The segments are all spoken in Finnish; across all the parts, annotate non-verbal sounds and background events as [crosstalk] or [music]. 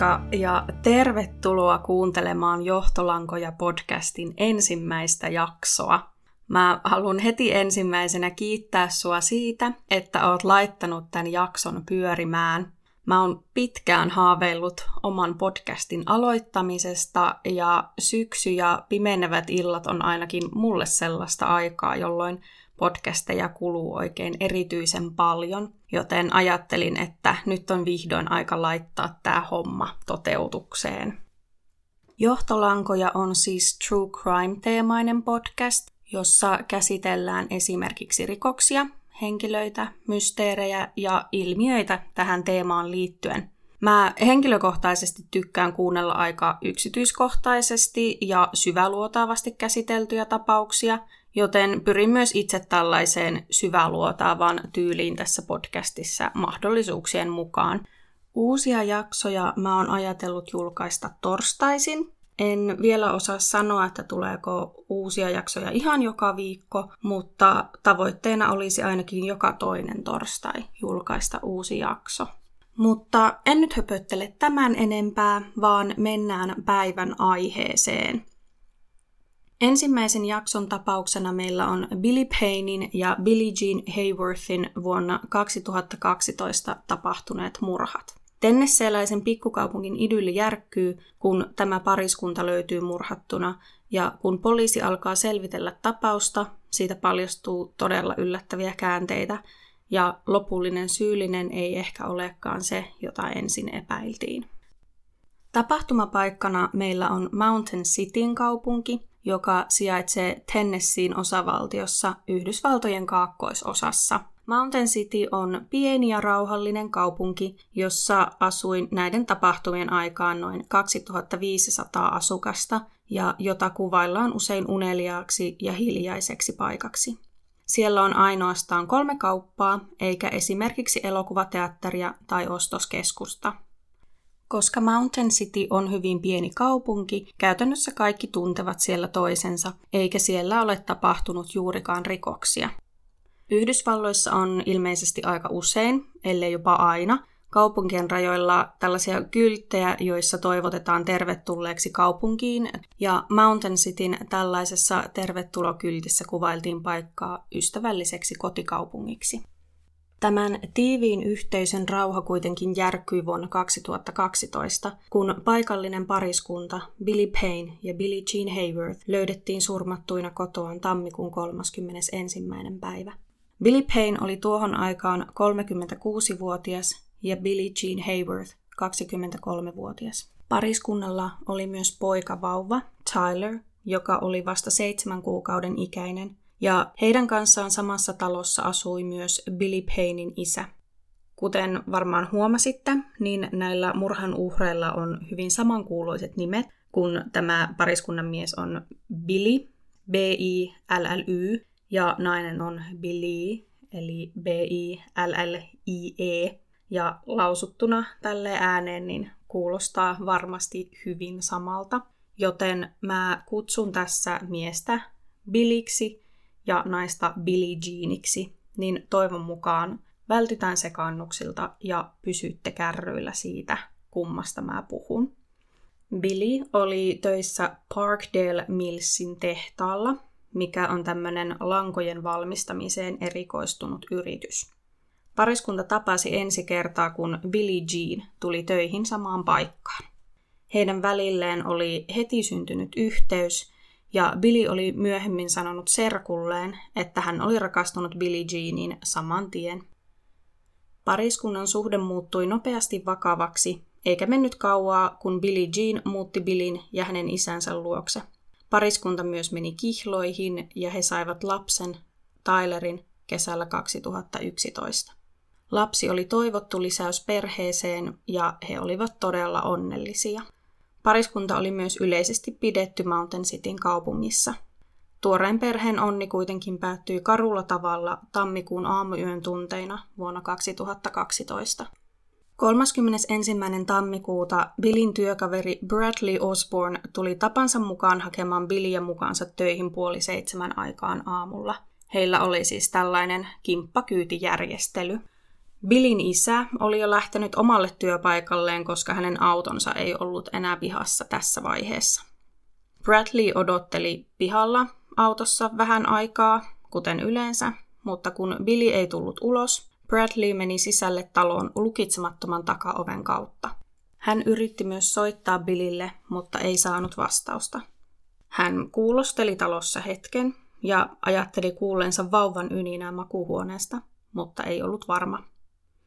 Moikka ja tervetuloa kuuntelemaan Johtolankoja podcastin ensimmäistä jaksoa. Mä haluan heti ensimmäisenä kiittää sua siitä, että oot laittanut tämän jakson pyörimään. Mä oon pitkään haaveillut oman podcastin aloittamisesta ja syksy ja pimenevät illat on ainakin mulle sellaista aikaa, jolloin podcasteja kuluu oikein erityisen paljon, joten ajattelin, että nyt on vihdoin aika laittaa tämä homma toteutukseen. Johtolankoja on siis True Crime-teemainen podcast, jossa käsitellään esimerkiksi rikoksia, henkilöitä, mysteerejä ja ilmiöitä tähän teemaan liittyen. Mä henkilökohtaisesti tykkään kuunnella aika yksityiskohtaisesti ja syväluotaavasti käsiteltyjä tapauksia, joten pyrin myös itse tällaiseen syväluotaavan tyyliin tässä podcastissa mahdollisuuksien mukaan. Uusia jaksoja mä oon ajatellut julkaista torstaisin, en vielä osaa sanoa, että tuleeko uusia jaksoja ihan joka viikko, mutta tavoitteena olisi ainakin joka toinen torstai julkaista uusi jakso. Mutta en nyt höpöttele tämän enempää, vaan mennään päivän aiheeseen. Ensimmäisen jakson tapauksena meillä on Billy Paynein ja Billie Jean Hayworthin vuonna 2012 tapahtuneet murhat. Tennesseeläisen pikkukaupungin idylli järkkyy, kun tämä pariskunta löytyy murhattuna, ja kun poliisi alkaa selvitellä tapausta, siitä paljastuu todella yllättäviä käänteitä, ja lopullinen syyllinen ei ehkä olekaan se, jota ensin epäiltiin. Tapahtumapaikkana meillä on Mountain Cityn kaupunki, joka sijaitsee Tennesseein osavaltiossa Yhdysvaltojen kaakkoisosassa – Mountain City on pieni ja rauhallinen kaupunki, jossa asui näiden tapahtumien aikaan noin 2500 asukasta ja jota kuvaillaan usein uneliaaksi ja hiljaiseksi paikaksi. Siellä on ainoastaan kolme kauppaa, eikä esimerkiksi elokuvateatteria tai ostoskeskusta. Koska Mountain City on hyvin pieni kaupunki, käytännössä kaikki tuntevat siellä toisensa, eikä siellä ole tapahtunut juurikaan rikoksia. Yhdysvalloissa on ilmeisesti aika usein, ellei jopa aina, kaupunkien rajoilla tällaisia kylttejä, joissa toivotetaan tervetulleeksi kaupunkiin. Ja Mountain Cityn tällaisessa tervetulokyltissä kuvailtiin paikkaa ystävälliseksi kotikaupungiksi. Tämän tiiviin yhteisön rauha kuitenkin järkkyi vuonna 2012, kun paikallinen pariskunta Billy Payne ja Billie Jean Hayworth löydettiin surmattuina kotoaan tammikuun 31. päivä. Billy Payne oli tuohon aikaan 36-vuotias ja Billie Jean Hayworth 23-vuotias. Pariskunnalla oli myös poika vauva, Tyler, joka oli vasta seitsemän kuukauden ikäinen, ja heidän kanssaan samassa talossa asui myös Billy Paynein isä. Kuten varmaan huomasitte, niin näillä murhan uhreilla on hyvin samankuuluiset nimet, kun tämä pariskunnan mies on Billy, B-I-L-L-Y, ja nainen on Billy, eli B-I-L-L-I-E, ja lausuttuna tälle ääneen niin kuulostaa varmasti hyvin samalta, joten mä kutsun tässä miestä Billiksi ja naista Billie Jeaniksi, niin toivon mukaan vältytään sekannuksilta ja pysytte kärryillä siitä, kummasta mä puhun. Billy oli töissä Parkdale Millsin tehtaalla, mikä on tämmöinen lankojen valmistamiseen erikoistunut yritys. Pariskunta tapasi ensi kertaa, kun Billie Jean tuli töihin samaan paikkaan. Heidän välilleen oli heti syntynyt yhteys, ja Billy oli myöhemmin sanonut serkulleen, että hän oli rakastunut Billie Jeanin saman tien. Pariskunnan suhde muuttui nopeasti vakavaksi, eikä mennyt kauaa, kun Billie Jean muutti Billin ja hänen isänsä luokse – Pariskunta myös meni kihloihin ja he saivat lapsen, Tylerin, kesällä 2011. Lapsi oli toivottu lisäys perheeseen ja he olivat todella onnellisia. Pariskunta oli myös yleisesti pidetty Mountain Cityn kaupungissa. Tuoreen perheen onni kuitenkin päättyi karulla tavalla tammikuun aamuyön tunteina vuonna 2012. 31. tammikuuta Billin työkaveri Bradley Osborne tuli tapansa mukaan hakemaan Billiä mukaansa töihin puoli seitsemän aikaan aamulla. Heillä oli siis tällainen kimppakyytijärjestely. Billin isä oli jo lähtenyt omalle työpaikalleen, koska hänen autonsa ei ollut enää pihassa tässä vaiheessa. Bradley odotteli pihalla autossa vähän aikaa, kuten yleensä, mutta kun Billy ei tullut ulos, Bradley meni sisälle taloon lukitsemattoman takaoven kautta. Hän yritti myös soittaa Billille, mutta ei saanut vastausta. Hän kuulosteli talossa hetken ja ajatteli kuulleensa vauvan yninää makuuhuoneesta, mutta ei ollut varma.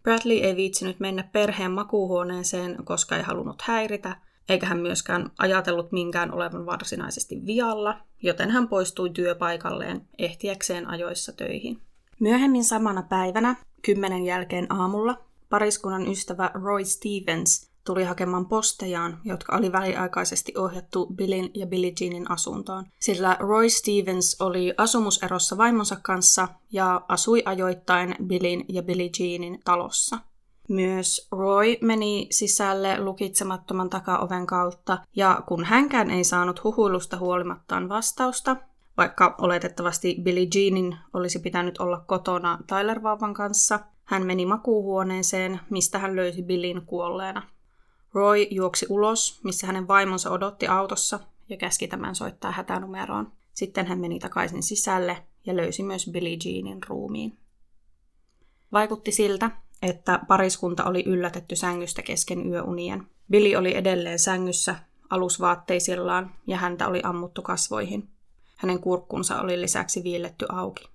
Bradley ei viitsinyt mennä perheen makuuhuoneeseen, koska ei halunnut häiritä, eikä hän myöskään ajatellut minkään olevan varsinaisesti vialla, joten hän poistui työpaikalleen ehtiäkseen ajoissa töihin. Myöhemmin samana päivänä, kymmenen jälkeen aamulla, pariskunnan ystävä Roy Stevens tuli hakemaan postejaan, jotka oli väliaikaisesti ohjattu Billin ja Billie Jeanin asuntoon, sillä Roy Stevens oli asumuserossa vaimonsa kanssa ja asui ajoittain Billin ja Billie Jeanin talossa. Myös Roy meni sisälle lukitsemattoman takaoven kautta, ja kun hänkään ei saanut huhuilusta huolimattaan vastausta, vaikka oletettavasti Billie Jeanin olisi pitänyt olla kotona Tyler-vauvan kanssa, hän meni makuuhuoneeseen, mistä hän löysi Billin kuolleena. Roy juoksi ulos, missä hänen vaimonsa odotti autossa ja käski tämän soittaa hätänumeroon. Sitten hän meni takaisin sisälle ja löysi myös Billie Jeanin ruumiin. Vaikutti siltä, että pariskunta oli yllätetty sängystä kesken yöunien. Billy oli edelleen sängyssä alusvaatteisillaan ja häntä oli ammuttu kasvoihin. Hänen kurkkunsa oli lisäksi viilletty auki.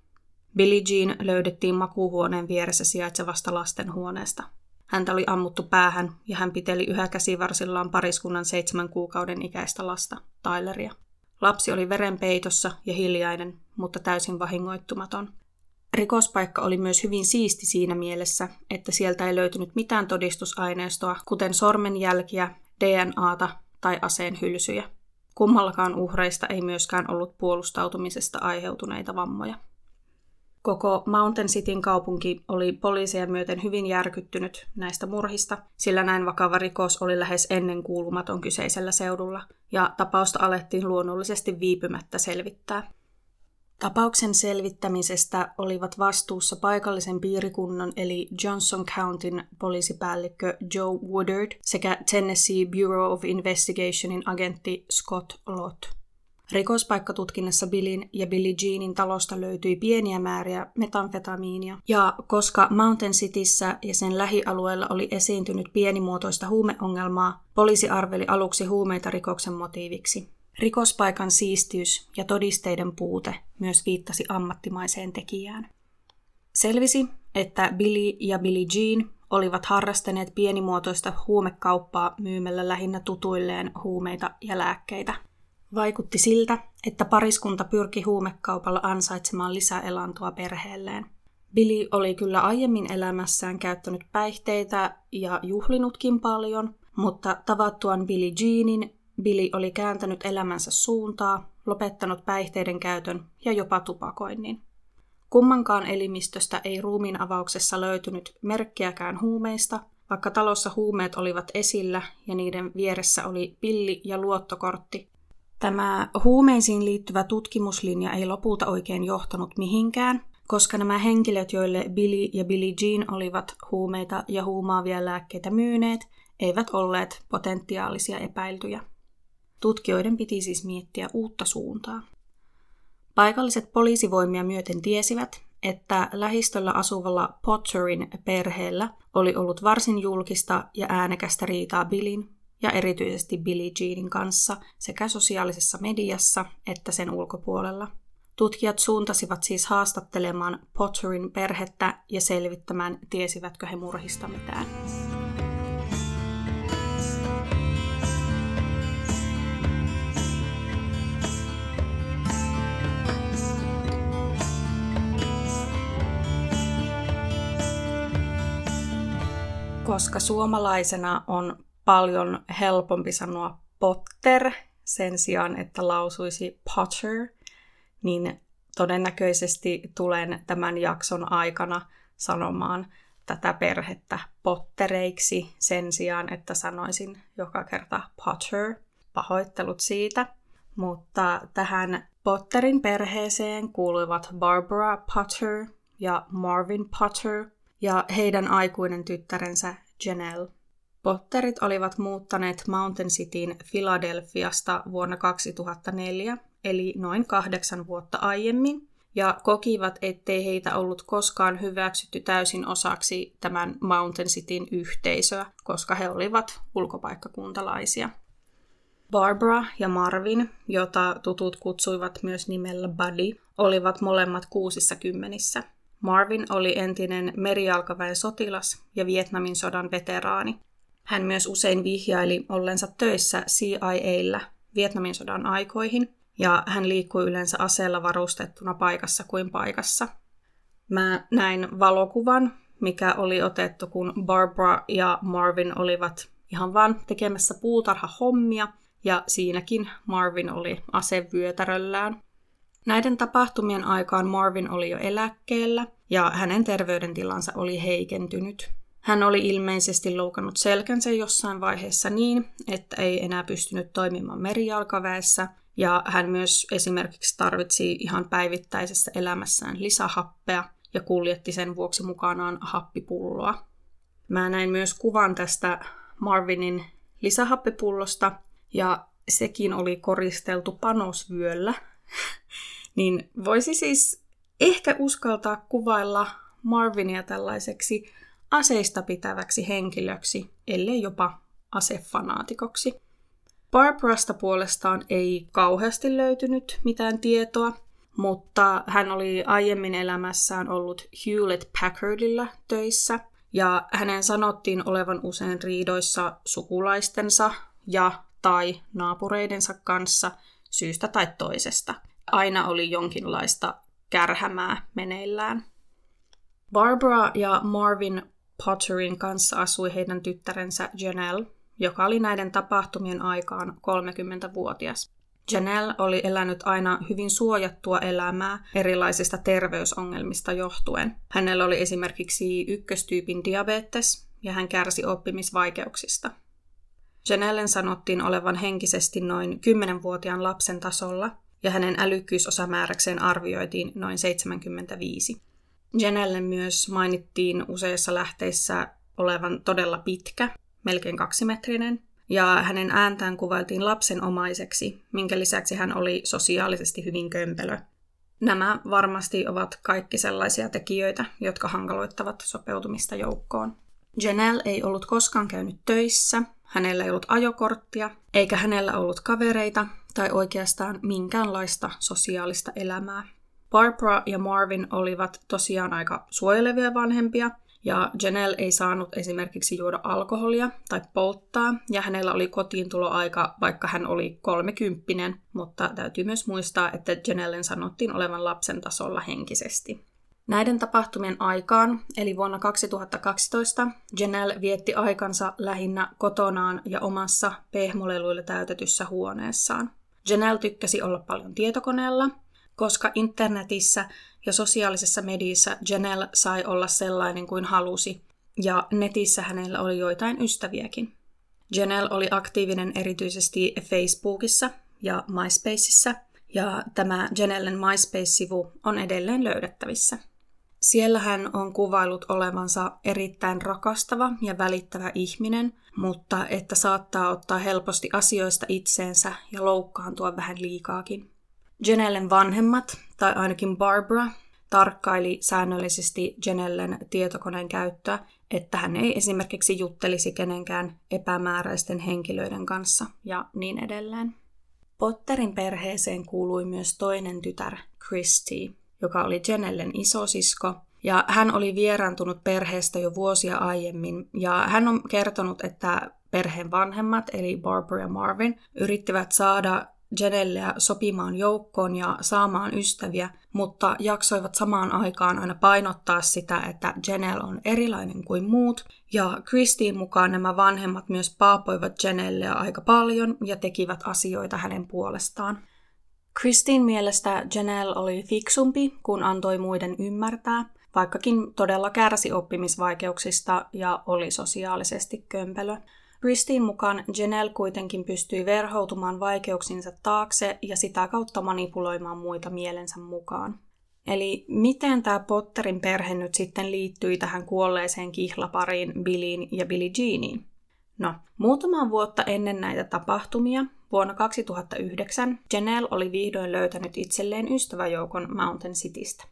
Billie Jean löydettiin makuuhuoneen vieressä sijaitsevasta lastenhuoneesta – Häntä oli ammuttu päähän ja hän piteli yhä käsivarsillaan pariskunnan seitsemän kuukauden ikäistä lasta, Tyleria. Lapsi oli verenpeitossa ja hiljainen, mutta täysin vahingoittumaton. Rikospaikka oli myös hyvin siisti siinä mielessä, että sieltä ei löytynyt mitään todistusaineistoa, kuten sormenjälkiä, DNAta tai aseen hylsyjä. Kummallakaan uhreista ei myöskään ollut puolustautumisesta aiheutuneita vammoja. Koko Mountain Cityn kaupunki oli poliisia myöten hyvin järkyttynyt näistä murhista, sillä näin vakava rikos oli lähes ennen kuulumaton kyseisellä seudulla, ja tapausta alettiin luonnollisesti viipymättä selvittää. Tapauksen selvittämisestä olivat vastuussa paikallisen piirikunnan eli Johnson Countyn poliisipäällikkö Joe Woodard sekä Tennessee Bureau of Investigationin agentti Scott Lott. Rikospaikkatutkinnassa Billin ja Billie Jeanin talosta löytyi pieniä määriä metanfetamiinia, ja koska Mountain Cityssä ja sen lähialueella oli esiintynyt pienimuotoista huumeongelmaa, poliisi arveli aluksi huumeita rikoksen motiiviksi. Rikospaikan siistiys ja todisteiden puute myös viittasi ammattimaiseen tekijään. Selvisi, että Billy ja Billie Jean olivat harrastaneet pienimuotoista huumekauppaa myymällä lähinnä tutuilleen huumeita ja lääkkeitä – Vaikutti siltä, että pariskunta pyrki huumekaupalla ansaitsemaan lisäelantoa perheelleen. Billy oli kyllä aiemmin elämässään käyttänyt päihteitä ja juhlinutkin paljon, mutta tavattuaan Billy Jeanin, Billy oli kääntänyt elämänsä suuntaa, lopettanut päihteiden käytön ja jopa tupakoinnin. Kummankaan elimistöstä ei ruumiin avauksessa löytynyt merkkiäkään huumeista, vaikka talossa huumeet olivat esillä ja niiden vieressä oli pilli ja luottokortti, Tämä huumeisiin liittyvä tutkimuslinja ei lopulta oikein johtanut mihinkään, koska nämä henkilöt, joille Billy ja Billy Jean olivat huumeita ja huumaavia lääkkeitä myyneet, eivät olleet potentiaalisia epäiltyjä. Tutkijoiden piti siis miettiä uutta suuntaa. Paikalliset poliisivoimia myöten tiesivät, että lähistöllä asuvalla Potterin perheellä oli ollut varsin julkista ja äänekästä riitaa Billin ja erityisesti Billie Jeanin kanssa sekä sosiaalisessa mediassa että sen ulkopuolella. Tutkijat suuntasivat siis haastattelemaan Potterin perhettä ja selvittämään, tiesivätkö he murhista mitään. koska suomalaisena on paljon helpompi sanoa Potter sen sijaan, että lausuisi Potter, niin todennäköisesti tulen tämän jakson aikana sanomaan tätä perhettä Pottereiksi sen sijaan, että sanoisin joka kerta Potter. Pahoittelut siitä. Mutta tähän Potterin perheeseen kuuluivat Barbara Potter ja Marvin Potter, ja heidän aikuinen tyttärensä Janelle. Potterit olivat muuttaneet Mountain Cityin Philadelphiasta vuonna 2004, eli noin kahdeksan vuotta aiemmin, ja kokivat, ettei heitä ollut koskaan hyväksytty täysin osaksi tämän Mountain Cityn yhteisöä, koska he olivat ulkopaikkakuntalaisia. Barbara ja Marvin, jota tutut kutsuivat myös nimellä Buddy, olivat molemmat kuusissa kymmenissä. Marvin oli entinen merijalkaväen sotilas ja Vietnamin sodan veteraani. Hän myös usein vihjaili ollensa töissä CIAllä Vietnamin sodan aikoihin, ja hän liikkui yleensä aseella varustettuna paikassa kuin paikassa. Mä näin valokuvan, mikä oli otettu, kun Barbara ja Marvin olivat ihan vaan tekemässä puutarhahommia, ja siinäkin Marvin oli asevyötäröllään. Näiden tapahtumien aikaan Marvin oli jo eläkkeellä, ja hänen terveydentilansa oli heikentynyt. Hän oli ilmeisesti loukannut selkänsä jossain vaiheessa niin, että ei enää pystynyt toimimaan merijalkaväessä, ja hän myös esimerkiksi tarvitsi ihan päivittäisessä elämässään lisähappea ja kuljetti sen vuoksi mukanaan happipulloa. Mä näin myös kuvan tästä Marvinin lisähappipullosta, ja sekin oli koristeltu panosvyöllä. [laughs] niin voisi siis ehkä uskaltaa kuvailla Marvinia tällaiseksi aseista pitäväksi henkilöksi, ellei jopa asefanaatikoksi. Barbarasta puolestaan ei kauheasti löytynyt mitään tietoa, mutta hän oli aiemmin elämässään ollut Hewlett Packardilla töissä, ja hänen sanottiin olevan usein riidoissa sukulaistensa ja tai naapureidensa kanssa syystä tai toisesta. Aina oli jonkinlaista kärhämää meneillään. Barbara ja Marvin Potterin kanssa asui heidän tyttärensä Janelle, joka oli näiden tapahtumien aikaan 30-vuotias. Janelle oli elänyt aina hyvin suojattua elämää erilaisista terveysongelmista johtuen. Hänellä oli esimerkiksi ykköstyypin diabetes ja hän kärsi oppimisvaikeuksista. Janellen sanottiin olevan henkisesti noin 10-vuotiaan lapsen tasolla ja hänen älykkyysosamääräkseen arvioitiin noin 75. Janelle myös mainittiin useissa lähteissä olevan todella pitkä, melkein kaksimetrinen, ja hänen ääntään kuvailtiin lapsenomaiseksi, minkä lisäksi hän oli sosiaalisesti hyvin kömpelö. Nämä varmasti ovat kaikki sellaisia tekijöitä, jotka hankaloittavat sopeutumista joukkoon. Janelle ei ollut koskaan käynyt töissä, hänellä ei ollut ajokorttia, eikä hänellä ollut kavereita tai oikeastaan minkäänlaista sosiaalista elämää. Barbara ja Marvin olivat tosiaan aika suojelevia vanhempia, ja Janelle ei saanut esimerkiksi juoda alkoholia tai polttaa, ja hänellä oli kotiintuloaika, vaikka hän oli kolmekymppinen, mutta täytyy myös muistaa, että Janellen sanottiin olevan lapsen tasolla henkisesti. Näiden tapahtumien aikaan, eli vuonna 2012, Janelle vietti aikansa lähinnä kotonaan ja omassa pehmoleluilla täytetyssä huoneessaan. Janelle tykkäsi olla paljon tietokoneella, koska internetissä ja sosiaalisessa mediassa Janelle sai olla sellainen kuin halusi, ja netissä hänellä oli joitain ystäviäkin. Janelle oli aktiivinen erityisesti Facebookissa ja MySpaceissa, ja tämä Janellen MySpace-sivu on edelleen löydettävissä. Siellä hän on kuvailut olevansa erittäin rakastava ja välittävä ihminen, mutta että saattaa ottaa helposti asioista itseensä ja loukkaantua vähän liikaakin. Janellen vanhemmat, tai ainakin Barbara, tarkkaili säännöllisesti Janellen tietokoneen käyttöä, että hän ei esimerkiksi juttelisi kenenkään epämääräisten henkilöiden kanssa ja niin edelleen. Potterin perheeseen kuului myös toinen tytär, Christy, joka oli Janellen isosisko, ja hän oli vieraantunut perheestä jo vuosia aiemmin, ja hän on kertonut, että perheen vanhemmat, eli Barbara ja Marvin, yrittivät saada Janellea sopimaan joukkoon ja saamaan ystäviä, mutta jaksoivat samaan aikaan aina painottaa sitä, että Janelle on erilainen kuin muut, ja Kristiin mukaan nämä vanhemmat myös paapoivat Janellea aika paljon ja tekivät asioita hänen puolestaan. Kristin mielestä Janelle oli fiksumpi, kun antoi muiden ymmärtää, vaikkakin todella kärsi oppimisvaikeuksista ja oli sosiaalisesti kömpelö. Kristin mukaan Janelle kuitenkin pystyi verhoutumaan vaikeuksinsa taakse ja sitä kautta manipuloimaan muita mielensä mukaan. Eli miten tämä Potterin perhe nyt sitten liittyi tähän kuolleeseen kihlapariin Billyin ja Billie Jeaniin? No, muutamaa vuotta ennen näitä tapahtumia, vuonna 2009, Janelle oli vihdoin löytänyt itselleen ystäväjoukon Mountain Citystä.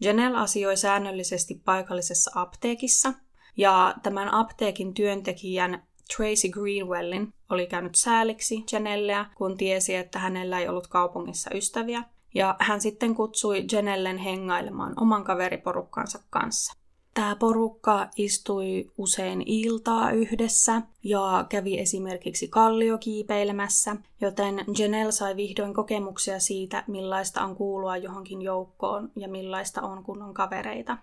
Janelle asioi säännöllisesti paikallisessa apteekissa, ja tämän apteekin työntekijän Tracy Greenwellin oli käynyt sääliksi Janellea, kun tiesi, että hänellä ei ollut kaupungissa ystäviä, ja hän sitten kutsui Janellen hengailemaan oman kaveriporukkansa kanssa. Tämä porukka istui usein iltaa yhdessä ja kävi esimerkiksi kalliokiipeilemässä, joten Janelle sai vihdoin kokemuksia siitä, millaista on kuulua johonkin joukkoon ja millaista on, kun on kavereita.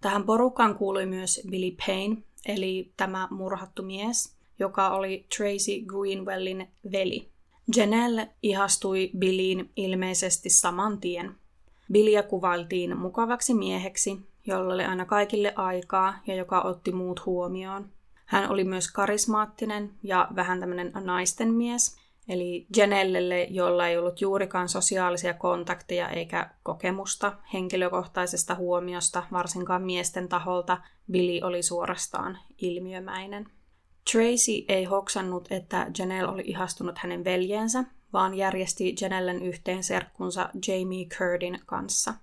Tähän porukkaan kuului myös Billy Payne, eli tämä murhattu mies, joka oli Tracy Greenwellin veli. Janelle ihastui Billyin ilmeisesti saman tien. Billyä kuvailtiin mukavaksi mieheksi, jolla oli aina kaikille aikaa ja joka otti muut huomioon. Hän oli myös karismaattinen ja vähän tämmöinen naisten mies, eli Janellelle, jolla ei ollut juurikaan sosiaalisia kontakteja eikä kokemusta henkilökohtaisesta huomiosta, varsinkaan miesten taholta, Billy oli suorastaan ilmiömäinen. Tracy ei hoksannut, että Janelle oli ihastunut hänen veljeensä, vaan järjesti Janellen yhteen serkkunsa Jamie Curdin kanssa.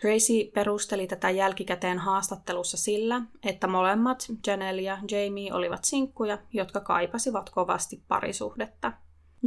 Tracy perusteli tätä jälkikäteen haastattelussa sillä, että molemmat, Janelle ja Jamie, olivat sinkkuja, jotka kaipasivat kovasti parisuhdetta.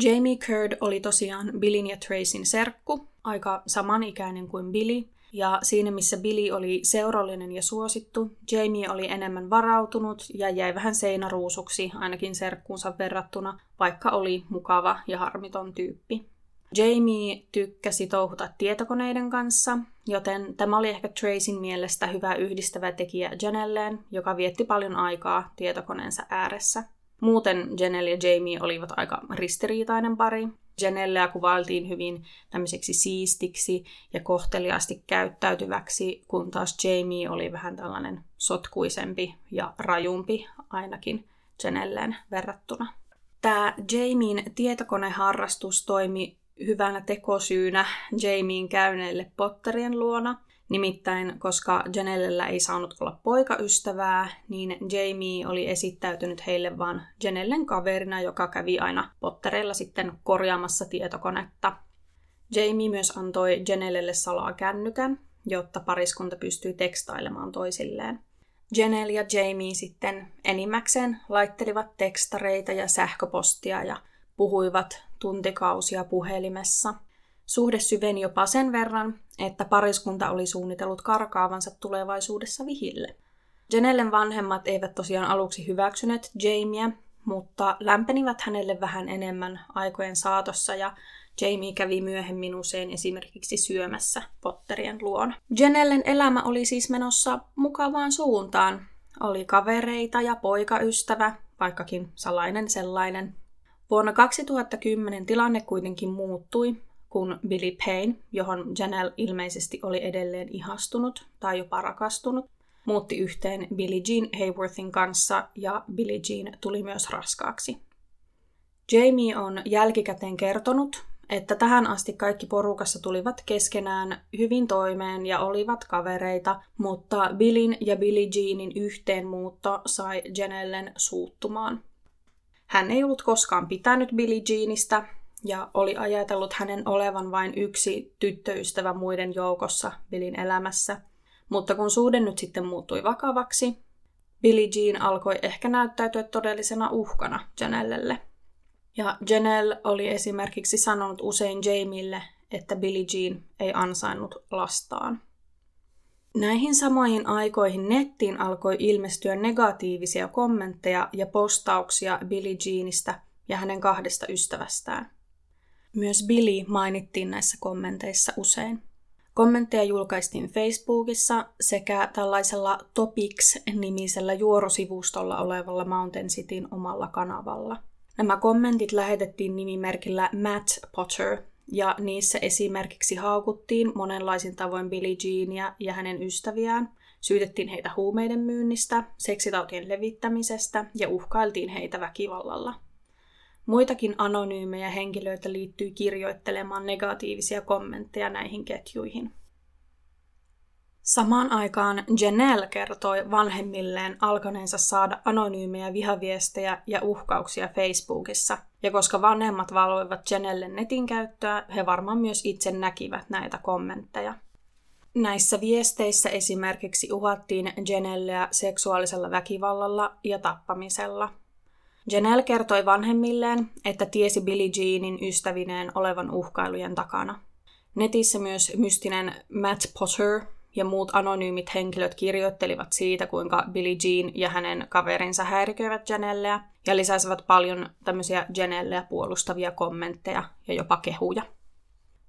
Jamie Curd oli tosiaan Billin ja Tracyn serkku, aika samanikäinen kuin Billy, ja siinä missä Billy oli seurallinen ja suosittu, Jamie oli enemmän varautunut ja jäi vähän seinäruusuksi ainakin serkkuunsa verrattuna, vaikka oli mukava ja harmiton tyyppi. Jamie tykkäsi touhuta tietokoneiden kanssa, joten tämä oli ehkä Tracyn mielestä hyvä yhdistävä tekijä Janelleen, joka vietti paljon aikaa tietokoneensa ääressä. Muuten Janelle ja Jamie olivat aika ristiriitainen pari, Janellea kuvailtiin hyvin tämmöiseksi siistiksi ja kohteliaasti käyttäytyväksi, kun taas Jamie oli vähän tällainen sotkuisempi ja rajumpi ainakin Janelleen verrattuna. Tämä Jamien tietokoneharrastus toimi hyvänä tekosyynä Jamien käyneille Potterien luona, Nimittäin, koska Janellella ei saanut olla poikaystävää, niin Jamie oli esittäytynyt heille vain Janellen kaverina, joka kävi aina Potterella sitten korjaamassa tietokonetta. Jamie myös antoi Janellelle salaa kännykän, jotta pariskunta pystyi tekstailemaan toisilleen. Janelle ja Jamie sitten enimmäkseen laittelivat tekstareita ja sähköpostia ja puhuivat tuntikausia puhelimessa – Suhde syveni jopa sen verran, että pariskunta oli suunnitellut karkaavansa tulevaisuudessa vihille. Janellen vanhemmat eivät tosiaan aluksi hyväksyneet Jamieä, mutta lämpenivät hänelle vähän enemmän aikojen saatossa ja Jamie kävi myöhemmin usein esimerkiksi syömässä Potterien luona. Janellen elämä oli siis menossa mukavaan suuntaan. Oli kavereita ja poikaystävä, vaikkakin salainen sellainen. Vuonna 2010 tilanne kuitenkin muuttui, kun Billy Payne, johon Janelle ilmeisesti oli edelleen ihastunut tai jopa rakastunut, muutti yhteen Billie Jean Hayworthin kanssa ja Billie Jean tuli myös raskaaksi. Jamie on jälkikäteen kertonut, että tähän asti kaikki porukassa tulivat keskenään hyvin toimeen ja olivat kavereita, mutta Billin ja Billie Jeanin yhteenmuutto sai Janellen suuttumaan. Hän ei ollut koskaan pitänyt Billie Jeanista ja oli ajatellut hänen olevan vain yksi tyttöystävä muiden joukossa Billin elämässä. Mutta kun suhde nyt sitten muuttui vakavaksi, Billie Jean alkoi ehkä näyttäytyä todellisena uhkana Janellelle. Ja Janelle oli esimerkiksi sanonut usein Jamille, että Billie Jean ei ansainnut lastaan. Näihin samoihin aikoihin nettiin alkoi ilmestyä negatiivisia kommentteja ja postauksia Billie Jeanista ja hänen kahdesta ystävästään. Myös Billy mainittiin näissä kommenteissa usein. Kommentteja julkaistiin Facebookissa sekä tällaisella Topics-nimisellä juorosivustolla olevalla Mountain Cityn omalla kanavalla. Nämä kommentit lähetettiin nimimerkillä Matt Potter, ja niissä esimerkiksi haukuttiin monenlaisin tavoin Billie Jeania ja hänen ystäviään, syytettiin heitä huumeiden myynnistä, seksitautien levittämisestä ja uhkailtiin heitä väkivallalla. Muitakin anonyymejä henkilöitä liittyy kirjoittelemaan negatiivisia kommentteja näihin ketjuihin. Samaan aikaan Janelle kertoi vanhemmilleen alkaneensa saada anonyymejä vihaviestejä ja uhkauksia Facebookissa. Ja koska vanhemmat valvoivat Janellen netin käyttöä, he varmaan myös itse näkivät näitä kommentteja. Näissä viesteissä esimerkiksi uhattiin Janelleä seksuaalisella väkivallalla ja tappamisella. Janelle kertoi vanhemmilleen, että tiesi Billie Jeanin ystävineen olevan uhkailujen takana. Netissä myös mystinen Matt Potter ja muut anonyymit henkilöt kirjoittelivat siitä, kuinka Billie Jean ja hänen kaverinsa häiriköivät Janellea ja lisäsivät paljon tämmöisiä Janellea puolustavia kommentteja ja jopa kehuja.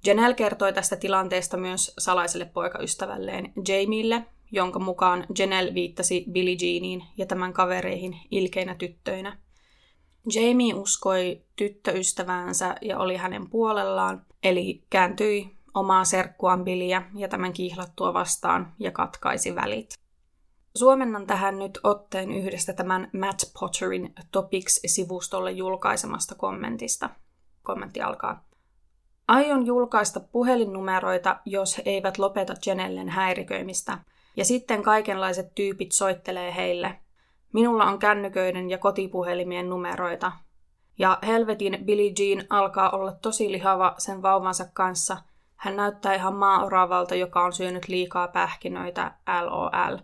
Janelle kertoi tästä tilanteesta myös salaiselle poikaystävälleen Jamille, jonka mukaan Janelle viittasi Billie Jeaniin ja tämän kavereihin ilkeinä tyttöinä. Jamie uskoi tyttöystäväänsä ja oli hänen puolellaan, eli kääntyi omaa serkkuaan Billyä ja tämän kihlattua vastaan ja katkaisi välit. Suomennan tähän nyt otteen yhdestä tämän Matt Potterin Topics-sivustolle julkaisemasta kommentista. Kommentti alkaa. Aion julkaista puhelinnumeroita, jos he eivät lopeta Jenellen häiriköimistä, ja sitten kaikenlaiset tyypit soittelee heille. Minulla on kännyköiden ja kotipuhelimien numeroita. Ja helvetin Billie Jean alkaa olla tosi lihava sen vauvansa kanssa – hän näyttää ihan maaoravalta, joka on syönyt liikaa pähkinöitä, LOL.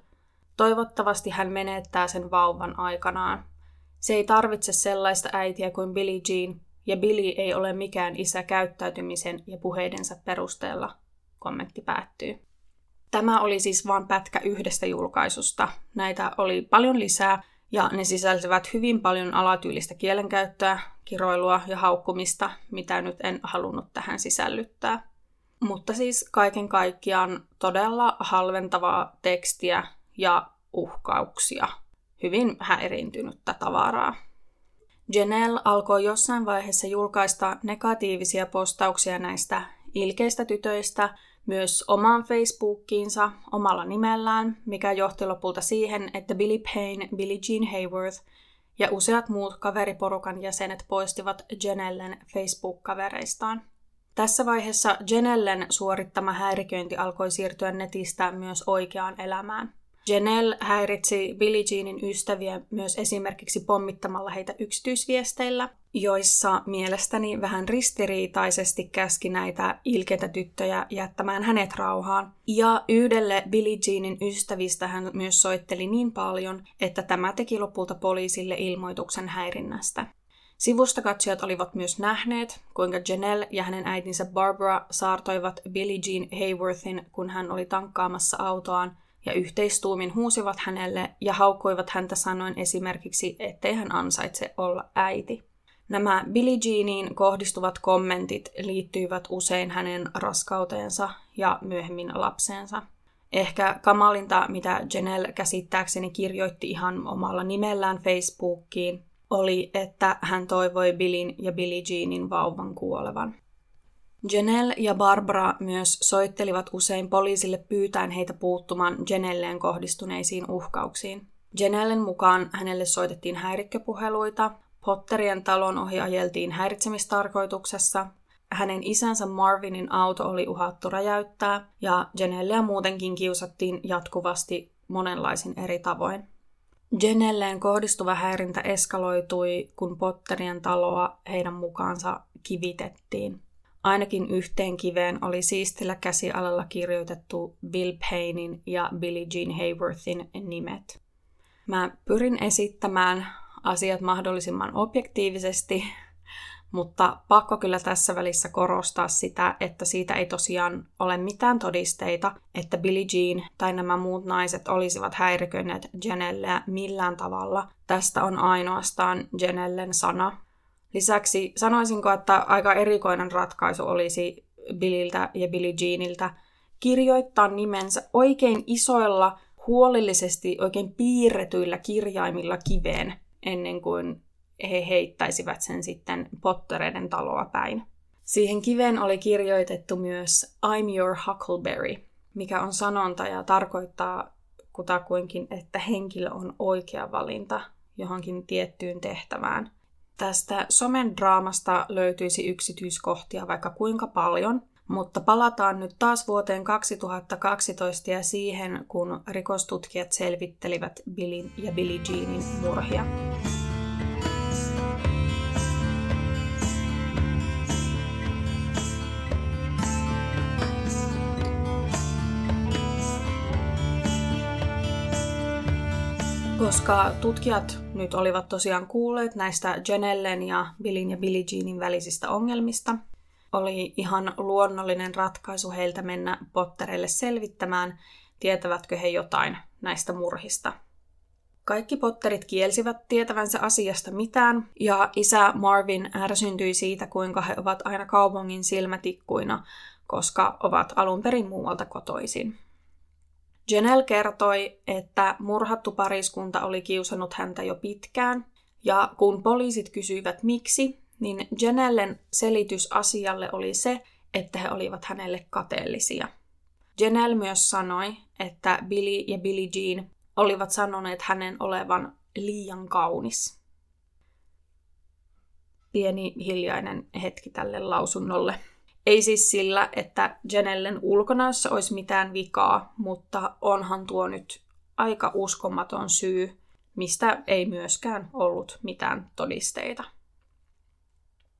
Toivottavasti hän menettää sen vauvan aikanaan. Se ei tarvitse sellaista äitiä kuin Billie Jean, ja Billy ei ole mikään isä käyttäytymisen ja puheidensa perusteella, kommentti päättyy. Tämä oli siis vain pätkä yhdestä julkaisusta. Näitä oli paljon lisää, ja ne sisälsivät hyvin paljon alatyylistä kielenkäyttöä, kiroilua ja haukkumista, mitä nyt en halunnut tähän sisällyttää. Mutta siis kaiken kaikkiaan todella halventavaa tekstiä ja uhkauksia. Hyvin häiriintynyttä tavaraa. Janelle alkoi jossain vaiheessa julkaista negatiivisia postauksia näistä ilkeistä tytöistä myös omaan Facebookiinsa omalla nimellään, mikä johti lopulta siihen, että Billy Payne, Billie Jean Hayworth ja useat muut kaveriporukan jäsenet poistivat Janellen Facebook-kavereistaan. Tässä vaiheessa Jenellen suorittama häiriköinti alkoi siirtyä netistä myös oikeaan elämään. Jenelle häiritsi Billie Jeanin ystäviä myös esimerkiksi pommittamalla heitä yksityisviesteillä, joissa mielestäni vähän ristiriitaisesti käski näitä ilkeitä tyttöjä jättämään hänet rauhaan. Ja yhdelle Billie Jeanin ystävistä hän myös soitteli niin paljon, että tämä teki lopulta poliisille ilmoituksen häirinnästä. Sivustakatsojat olivat myös nähneet, kuinka Janelle ja hänen äitinsä Barbara saartoivat Billie Jean Hayworthin, kun hän oli tankkaamassa autoaan, ja yhteistuumin huusivat hänelle ja haukkuivat häntä sanoen esimerkiksi, ettei hän ansaitse olla äiti. Nämä Billie Jeaniin kohdistuvat kommentit liittyivät usein hänen raskauteensa ja myöhemmin lapseensa. Ehkä kamalinta, mitä Janelle käsittääkseni kirjoitti ihan omalla nimellään Facebookiin, oli, että hän toivoi Billin ja Billie Jeanin vauvan kuolevan. Janelle ja Barbara myös soittelivat usein poliisille pyytäen heitä puuttumaan Janelleen kohdistuneisiin uhkauksiin. Janellen mukaan hänelle soitettiin häirikköpuheluita, Potterien talon ohi ajeltiin häiritsemistarkoituksessa, hänen isänsä Marvinin auto oli uhattu räjäyttää ja Janellea muutenkin kiusattiin jatkuvasti monenlaisin eri tavoin. Jenelleen kohdistuva häirintä eskaloitui, kun Potterien taloa heidän mukaansa kivitettiin. Ainakin yhteen kiveen oli siistillä käsialalla kirjoitettu Bill Paynein ja Billie Jean Hayworthin nimet. Mä pyrin esittämään asiat mahdollisimman objektiivisesti, mutta pakko kyllä tässä välissä korostaa sitä, että siitä ei tosiaan ole mitään todisteita, että Billie Jean tai nämä muut naiset olisivat häiriköineet Janelleä millään tavalla. Tästä on ainoastaan Janellen sana. Lisäksi sanoisinko, että aika erikoinen ratkaisu olisi Billiltä ja Billie Jeaniltä kirjoittaa nimensä oikein isoilla, huolellisesti oikein piirretyillä kirjaimilla kiveen ennen kuin he heittäisivät sen sitten Pottereiden taloa päin. Siihen kiveen oli kirjoitettu myös I'm your Huckleberry, mikä on sanonta ja tarkoittaa kutakuinkin, että henkilö on oikea valinta johonkin tiettyyn tehtävään. Tästä somen draamasta löytyisi yksityiskohtia vaikka kuinka paljon, Mutta palataan nyt taas vuoteen 2012 ja siihen, kun rikostutkijat selvittelivät Billin ja Billie Jeanin murhia. Koska tutkijat nyt olivat tosiaan kuulleet näistä Janellen ja Billin ja Billie Jeanin välisistä ongelmista, oli ihan luonnollinen ratkaisu heiltä mennä Potterille selvittämään, tietävätkö he jotain näistä murhista. Kaikki Potterit kielsivät tietävänsä asiasta mitään, ja isä Marvin ärsyntyi siitä, kuinka he ovat aina kaupungin silmätikkuina, koska ovat alun perin muualta kotoisin. Janelle kertoi, että murhattu pariskunta oli kiusannut häntä jo pitkään, ja kun poliisit kysyivät miksi, niin Janellen selitys asialle oli se, että he olivat hänelle kateellisia. Janelle myös sanoi, että Billy ja Billie Jean olivat sanoneet hänen olevan liian kaunis. Pieni hiljainen hetki tälle lausunnolle. Ei siis sillä, että Janellen ulkonäössä olisi mitään vikaa, mutta onhan tuo nyt aika uskomaton syy, mistä ei myöskään ollut mitään todisteita.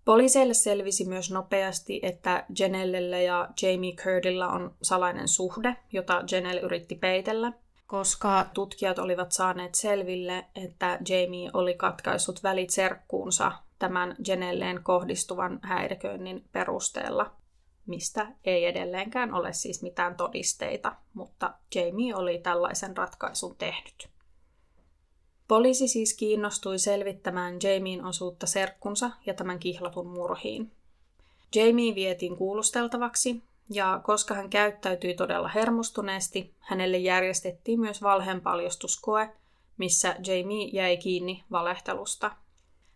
Poliiseille selvisi myös nopeasti, että Janellelle ja Jamie Curdilla on salainen suhde, jota Janelle yritti peitellä, koska tutkijat olivat saaneet selville, että Jamie oli katkaissut välit serkkuunsa tämän Janelleen kohdistuvan häiriköinnin perusteella, mistä ei edelleenkään ole siis mitään todisteita, mutta Jamie oli tällaisen ratkaisun tehnyt. Poliisi siis kiinnostui selvittämään Jamien osuutta serkkunsa ja tämän kihlatun murhiin. Jamie vietiin kuulusteltavaksi, ja koska hän käyttäytyi todella hermostuneesti, hänelle järjestettiin myös valheenpaljastuskoe, missä Jamie jäi kiinni valehtelusta.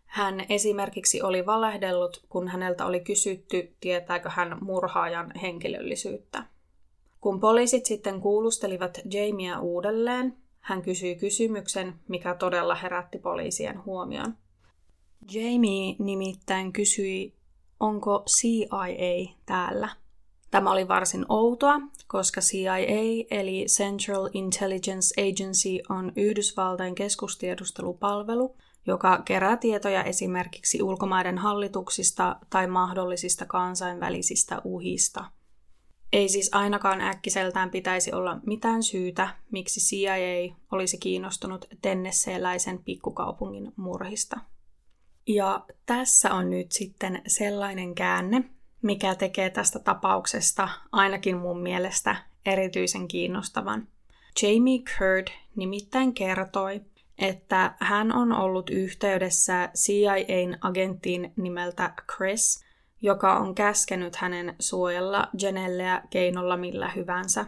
Hän esimerkiksi oli valehdellut, kun häneltä oli kysytty, tietääkö hän murhaajan henkilöllisyyttä. Kun poliisit sitten kuulustelivat Jamia uudelleen, hän kysyi kysymyksen, mikä todella herätti poliisien huomion. Jamie nimittäin kysyi, onko CIA täällä. Tämä oli varsin outoa, koska CIA eli Central Intelligence Agency on Yhdysvaltain keskustiedustelupalvelu, joka kerää tietoja esimerkiksi ulkomaiden hallituksista tai mahdollisista kansainvälisistä uhista – ei siis ainakaan äkkiseltään pitäisi olla mitään syytä, miksi CIA olisi kiinnostunut tennesseeläisen pikkukaupungin murhista. Ja tässä on nyt sitten sellainen käänne, mikä tekee tästä tapauksesta ainakin mun mielestä erityisen kiinnostavan. Jamie Curd nimittäin kertoi, että hän on ollut yhteydessä CIAn agenttiin nimeltä Chris – joka on käskenyt hänen suojella Janelleä keinolla millä hyvänsä.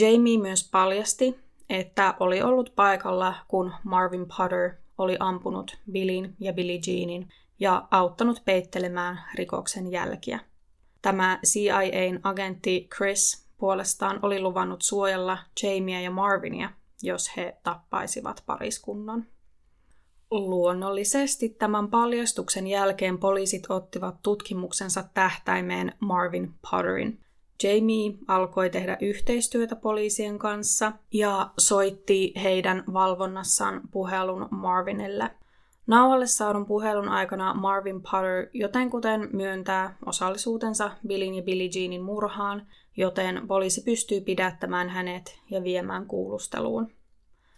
Jamie myös paljasti, että oli ollut paikalla, kun Marvin Potter oli ampunut Billin ja Billie Jeanin ja auttanut peittelemään rikoksen jälkiä. Tämä CIAn agentti Chris puolestaan oli luvannut suojella Jamia ja Marvinia, jos he tappaisivat pariskunnan. Luonnollisesti tämän paljastuksen jälkeen poliisit ottivat tutkimuksensa tähtäimeen Marvin Potterin. Jamie alkoi tehdä yhteistyötä poliisien kanssa ja soitti heidän valvonnassaan puhelun Marvinille. Nauhalle saadun puhelun aikana Marvin Potter jotenkuten myöntää osallisuutensa Billin ja Billie Jeanin murhaan, joten poliisi pystyy pidättämään hänet ja viemään kuulusteluun.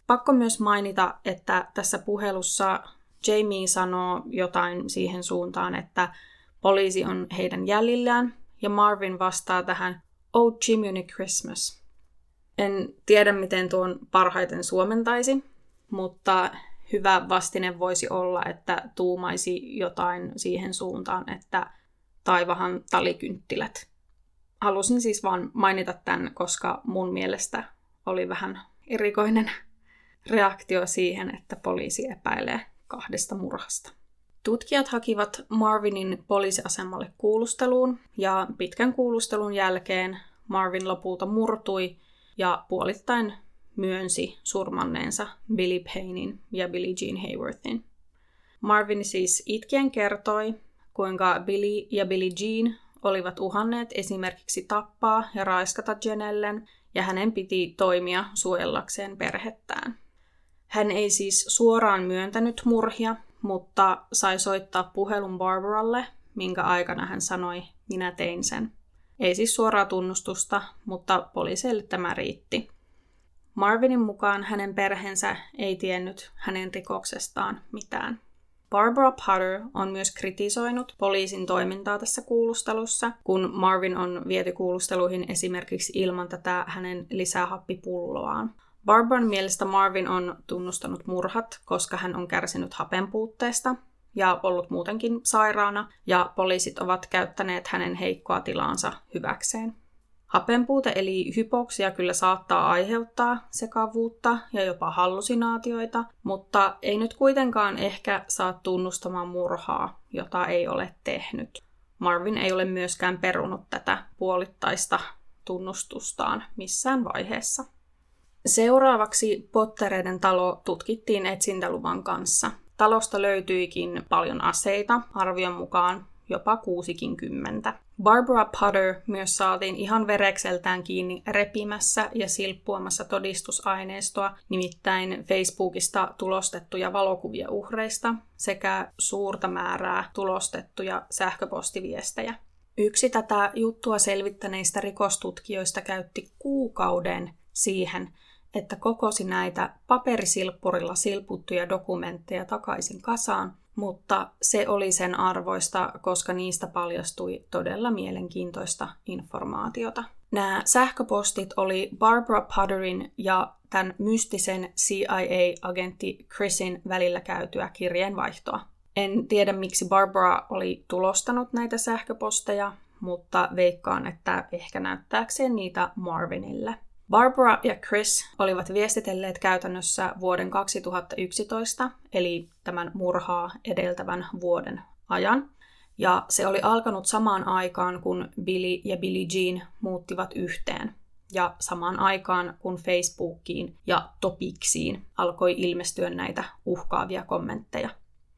Pakko myös mainita, että tässä puhelussa Jamie sanoo jotain siihen suuntaan, että poliisi on heidän jäljillään, ja Marvin vastaa tähän Oh Jiminy Christmas. En tiedä, miten tuon parhaiten suomentaisi, mutta hyvä vastine voisi olla, että tuumaisi jotain siihen suuntaan, että taivahan talikynttilät. Halusin siis vain mainita tämän, koska mun mielestä oli vähän erikoinen reaktio siihen, että poliisi epäilee kahdesta murhasta. Tutkijat hakivat Marvinin poliisiasemalle kuulusteluun ja pitkän kuulustelun jälkeen Marvin lopulta murtui ja puolittain myönsi surmanneensa Billy Paynein ja Billie Jean Hayworthin. Marvin siis itkien kertoi, kuinka Billy ja Billie Jean olivat uhanneet esimerkiksi tappaa ja raiskata Jenellen, ja hänen piti toimia suojellakseen perhettään. Hän ei siis suoraan myöntänyt murhia, mutta sai soittaa puhelun Barbaralle, minkä aikana hän sanoi, minä tein sen. Ei siis suoraa tunnustusta, mutta poliiseille tämä riitti. Marvinin mukaan hänen perheensä ei tiennyt hänen rikoksestaan mitään. Barbara Potter on myös kritisoinut poliisin toimintaa tässä kuulustelussa, kun Marvin on viety kuulusteluihin esimerkiksi ilman tätä hänen lisähappipulloaan. Barbaran mielestä Marvin on tunnustanut murhat, koska hän on kärsinyt hapenpuutteesta ja ollut muutenkin sairaana, ja poliisit ovat käyttäneet hänen heikkoa tilaansa hyväkseen. Hapenpuute eli hypoksia kyllä saattaa aiheuttaa sekavuutta ja jopa hallusinaatioita, mutta ei nyt kuitenkaan ehkä saa tunnustamaan murhaa, jota ei ole tehnyt. Marvin ei ole myöskään perunut tätä puolittaista tunnustustaan missään vaiheessa. Seuraavaksi Pottereiden talo tutkittiin etsintäluvan kanssa. Talosta löytyikin paljon aseita, arvion mukaan jopa 60. Barbara Potter myös saatiin ihan verekseltään kiinni repimässä ja silppuamassa todistusaineistoa, nimittäin Facebookista tulostettuja valokuvia uhreista sekä suurta määrää tulostettuja sähköpostiviestejä. Yksi tätä juttua selvittäneistä rikostutkijoista käytti kuukauden siihen, että kokosi näitä paperisilppurilla silputtuja dokumentteja takaisin kasaan, mutta se oli sen arvoista, koska niistä paljastui todella mielenkiintoista informaatiota. Nämä sähköpostit oli Barbara Potterin ja tämän mystisen CIA-agentti Chrisin välillä käytyä kirjeenvaihtoa. En tiedä, miksi Barbara oli tulostanut näitä sähköposteja, mutta veikkaan, että ehkä näyttääkseen niitä Marvinille. Barbara ja Chris olivat viestitelleet käytännössä vuoden 2011, eli tämän murhaa edeltävän vuoden ajan. Ja se oli alkanut samaan aikaan, kun Billy ja Billie Jean muuttivat yhteen. Ja samaan aikaan, kun Facebookiin ja Topiksiin alkoi ilmestyä näitä uhkaavia kommentteja.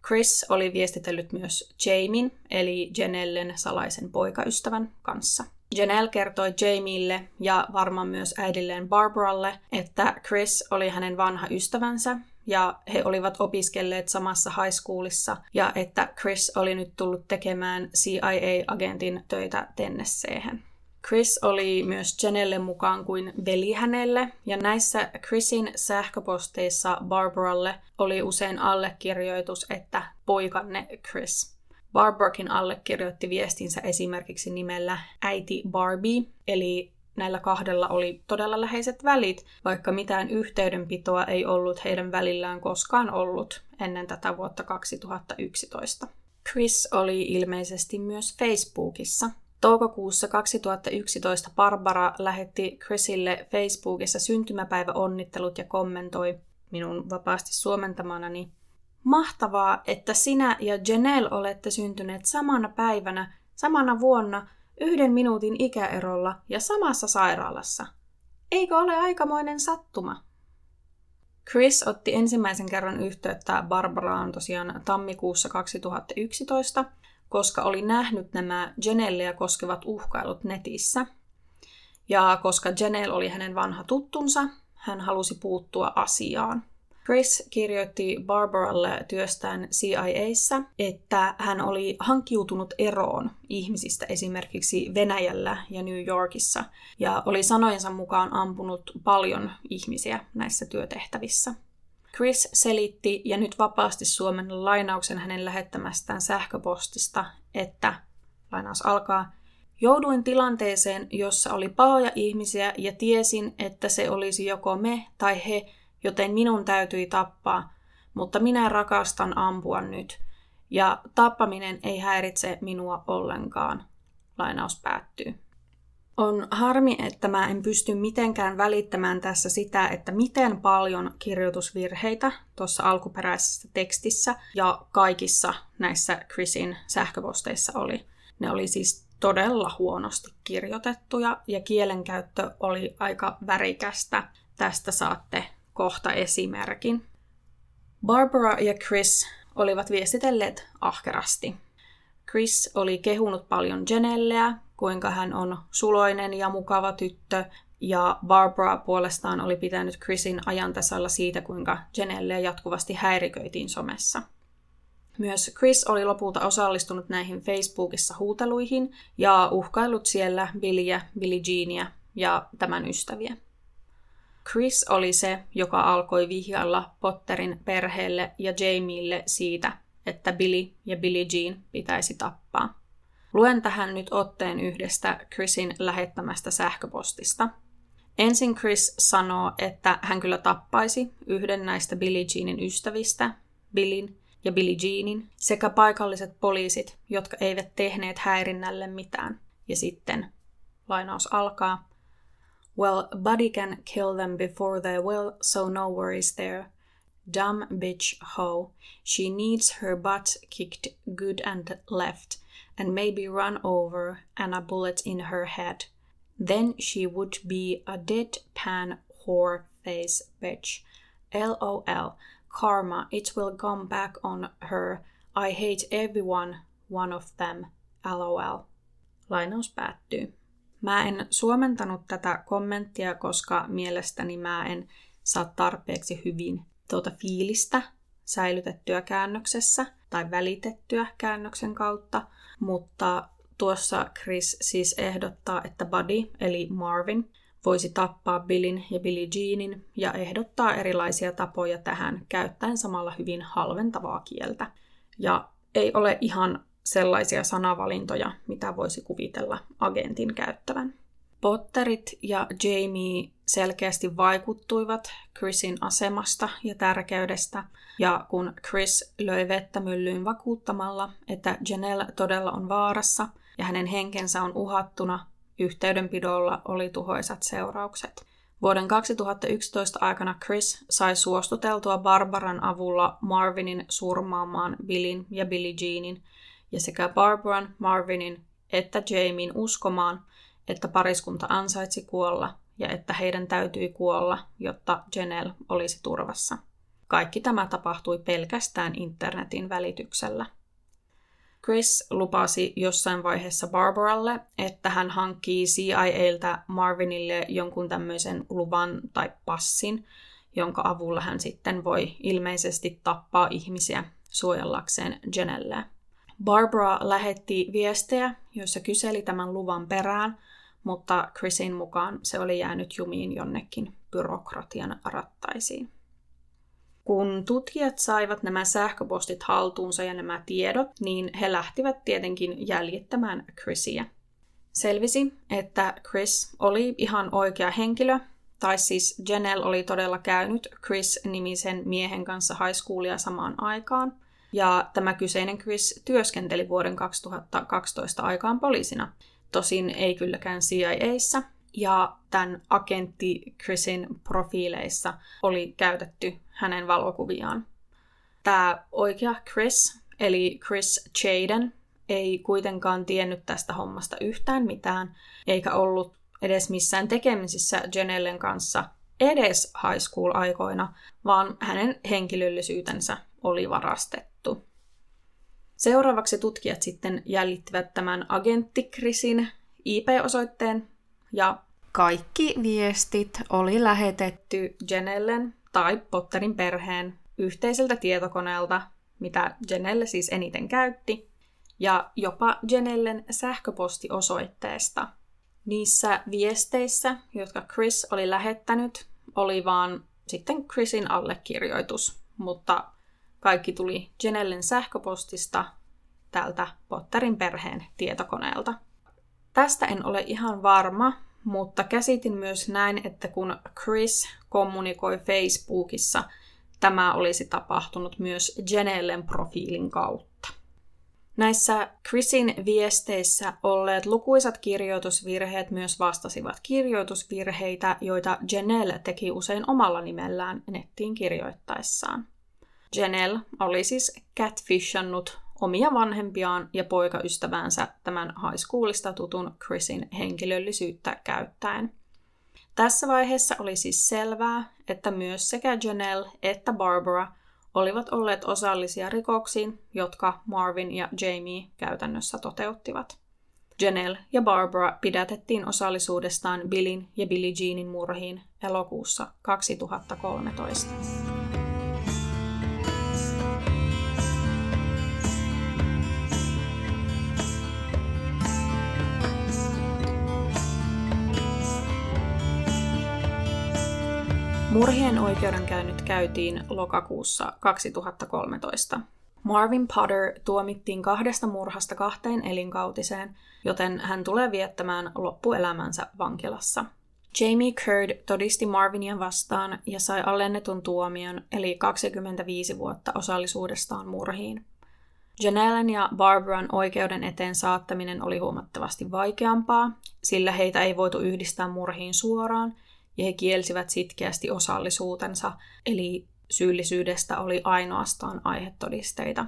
Chris oli viestitellyt myös Jamin, eli Janellen salaisen poikaystävän kanssa. Janelle kertoi Jamieille ja varmaan myös äidilleen Barbaralle, että Chris oli hänen vanha ystävänsä ja he olivat opiskelleet samassa high schoolissa ja että Chris oli nyt tullut tekemään CIA-agentin töitä Tennesseehen. Chris oli myös Janelle mukaan kuin veli hänelle, ja näissä Chrisin sähköposteissa Barbaralle oli usein allekirjoitus, että poikanne Chris. Barbarakin allekirjoitti viestinsä esimerkiksi nimellä äiti Barbie, eli näillä kahdella oli todella läheiset välit, vaikka mitään yhteydenpitoa ei ollut heidän välillään koskaan ollut ennen tätä vuotta 2011. Chris oli ilmeisesti myös Facebookissa. Toukokuussa 2011 Barbara lähetti Chrisille Facebookissa syntymäpäiväonnittelut ja kommentoi minun vapaasti suomentamanani Mahtavaa, että sinä ja Janelle olette syntyneet samana päivänä, samana vuonna, yhden minuutin ikäerolla ja samassa sairaalassa. Eikö ole aikamoinen sattuma? Chris otti ensimmäisen kerran yhteyttä Barbaraan tosiaan tammikuussa 2011, koska oli nähnyt nämä Janelleja koskevat uhkailut netissä. Ja koska Janelle oli hänen vanha tuttunsa, hän halusi puuttua asiaan. Chris kirjoitti Barbaralle työstään CIAssa, että hän oli hankkiutunut eroon ihmisistä esimerkiksi Venäjällä ja New Yorkissa ja oli sanojensa mukaan ampunut paljon ihmisiä näissä työtehtävissä. Chris selitti, ja nyt vapaasti Suomen lainauksen hänen lähettämästään sähköpostista, että, lainaus alkaa, Jouduin tilanteeseen, jossa oli pahoja ihmisiä ja tiesin, että se olisi joko me tai he, joten minun täytyi tappaa, mutta minä rakastan ampua nyt, ja tappaminen ei häiritse minua ollenkaan. Lainaus päättyy. On harmi, että mä en pysty mitenkään välittämään tässä sitä, että miten paljon kirjoitusvirheitä tuossa alkuperäisessä tekstissä ja kaikissa näissä Chrisin sähköposteissa oli. Ne oli siis todella huonosti kirjoitettuja ja kielenkäyttö oli aika värikästä. Tästä saatte kohta esimerkin. Barbara ja Chris olivat viestitelleet ahkerasti. Chris oli kehunut paljon Janelleä kuinka hän on suloinen ja mukava tyttö, ja Barbara puolestaan oli pitänyt Chrisin ajan tasalla siitä, kuinka Janelle jatkuvasti häiriköitiin somessa. Myös Chris oli lopulta osallistunut näihin Facebookissa huuteluihin ja uhkaillut siellä Billyä, Billie Jeania ja tämän ystäviä. Chris oli se, joka alkoi vihjailla Potterin perheelle ja Jamielle siitä, että Billy ja Billie Jean pitäisi tappaa. Luen tähän nyt otteen yhdestä Chrisin lähettämästä sähköpostista. Ensin Chris sanoo, että hän kyllä tappaisi yhden näistä Billie Jeanin ystävistä, Billin ja Billie Jeanin, sekä paikalliset poliisit, jotka eivät tehneet häirinnälle mitään. Ja sitten lainaus alkaa. Well, Buddy can kill them before they will, so no worries there. Dumb bitch hoe. She needs her butt kicked good and left, and maybe run over and a bullet in her head. Then she would be a deadpan whore face bitch. LOL. Karma, it will come back on her. I hate everyone, one of them. LOL. Lainaus päättyy. Mä en suomentanut tätä kommenttia, koska mielestäni mä en saa tarpeeksi hyvin tuota fiilistä säilytettyä käännöksessä tai välitettyä käännöksen kautta, mutta tuossa Chris siis ehdottaa, että Buddy eli Marvin voisi tappaa Billin ja Billie Jeanin ja ehdottaa erilaisia tapoja tähän käyttäen samalla hyvin halventavaa kieltä. Ja ei ole ihan sellaisia sanavalintoja, mitä voisi kuvitella agentin käyttävän. Potterit ja Jamie selkeästi vaikuttuivat Chrisin asemasta ja tärkeydestä, ja kun Chris löi vettä myllyyn vakuuttamalla, että Janelle todella on vaarassa ja hänen henkensä on uhattuna, Yhteydenpidolla oli tuhoisat seuraukset. Vuoden 2011 aikana Chris sai suostuteltua Barbaran avulla Marvinin surmaamaan Billin ja Billie Jeanin, ja sekä Barbaran, Marvinin että Jamien uskomaan, että pariskunta ansaitsi kuolla ja että heidän täytyi kuolla, jotta Janelle olisi turvassa. Kaikki tämä tapahtui pelkästään internetin välityksellä. Chris lupasi jossain vaiheessa Barbaralle, että hän hankkii CIAltä Marvinille jonkun tämmöisen luvan tai passin, jonka avulla hän sitten voi ilmeisesti tappaa ihmisiä suojellakseen Janelle. Barbara lähetti viestejä, joissa kyseli tämän luvan perään, mutta Chrisin mukaan se oli jäänyt jumiin jonnekin byrokratian rattaisiin. Kun tutkijat saivat nämä sähköpostit haltuunsa ja nämä tiedot, niin he lähtivät tietenkin jäljittämään Chrisiä. Selvisi, että Chris oli ihan oikea henkilö, tai siis Janelle oli todella käynyt Chris-nimisen miehen kanssa high schoolia samaan aikaan, ja tämä kyseinen Chris työskenteli vuoden 2012 aikaan poliisina. Tosin ei kylläkään CIAissa, ja tämän agentti Chrisin profiileissa oli käytetty hänen valokuviaan. Tämä oikea Chris, eli Chris Chaden, ei kuitenkaan tiennyt tästä hommasta yhtään mitään, eikä ollut edes missään tekemisissä Janellen kanssa edes high school-aikoina, vaan hänen henkilöllisyytensä oli varastettu. Seuraavaksi tutkijat sitten jäljittivät tämän agentti Chrisin IP-osoitteen ja kaikki viestit oli lähetetty Janellen tai Potterin perheen yhteiseltä tietokoneelta, mitä Janelle siis eniten käytti, ja jopa Janellen sähköpostiosoitteesta. Niissä viesteissä, jotka Chris oli lähettänyt, oli vaan sitten Chrisin allekirjoitus, mutta kaikki tuli Janellen sähköpostista tältä Potterin perheen tietokoneelta. Tästä en ole ihan varma, mutta käsitin myös näin, että kun Chris kommunikoi Facebookissa, tämä olisi tapahtunut myös Janellen profiilin kautta. Näissä Chrisin viesteissä olleet lukuisat kirjoitusvirheet myös vastasivat kirjoitusvirheitä, joita Janelle teki usein omalla nimellään nettiin kirjoittaessaan. Janelle oli siis catfishannut omia vanhempiaan ja poikaystäväänsä tämän high schoolista tutun Chrisin henkilöllisyyttä käyttäen. Tässä vaiheessa oli siis selvää, että myös sekä Janelle että Barbara olivat olleet osallisia rikoksiin, jotka Marvin ja Jamie käytännössä toteuttivat. Janelle ja Barbara pidätettiin osallisuudestaan Billin ja Billie Jeanin murhiin elokuussa 2013. Murhien oikeudenkäynnit käytiin lokakuussa 2013. Marvin Potter tuomittiin kahdesta murhasta kahteen elinkautiseen, joten hän tulee viettämään loppuelämänsä vankilassa. Jamie Curd todisti Marvinia vastaan ja sai alennetun tuomion, eli 25 vuotta osallisuudestaan murhiin. Janellen ja Barbaran oikeuden eteen saattaminen oli huomattavasti vaikeampaa, sillä heitä ei voitu yhdistää murhiin suoraan, ja he kielsivät sitkeästi osallisuutensa, eli syyllisyydestä oli ainoastaan aihetodisteita.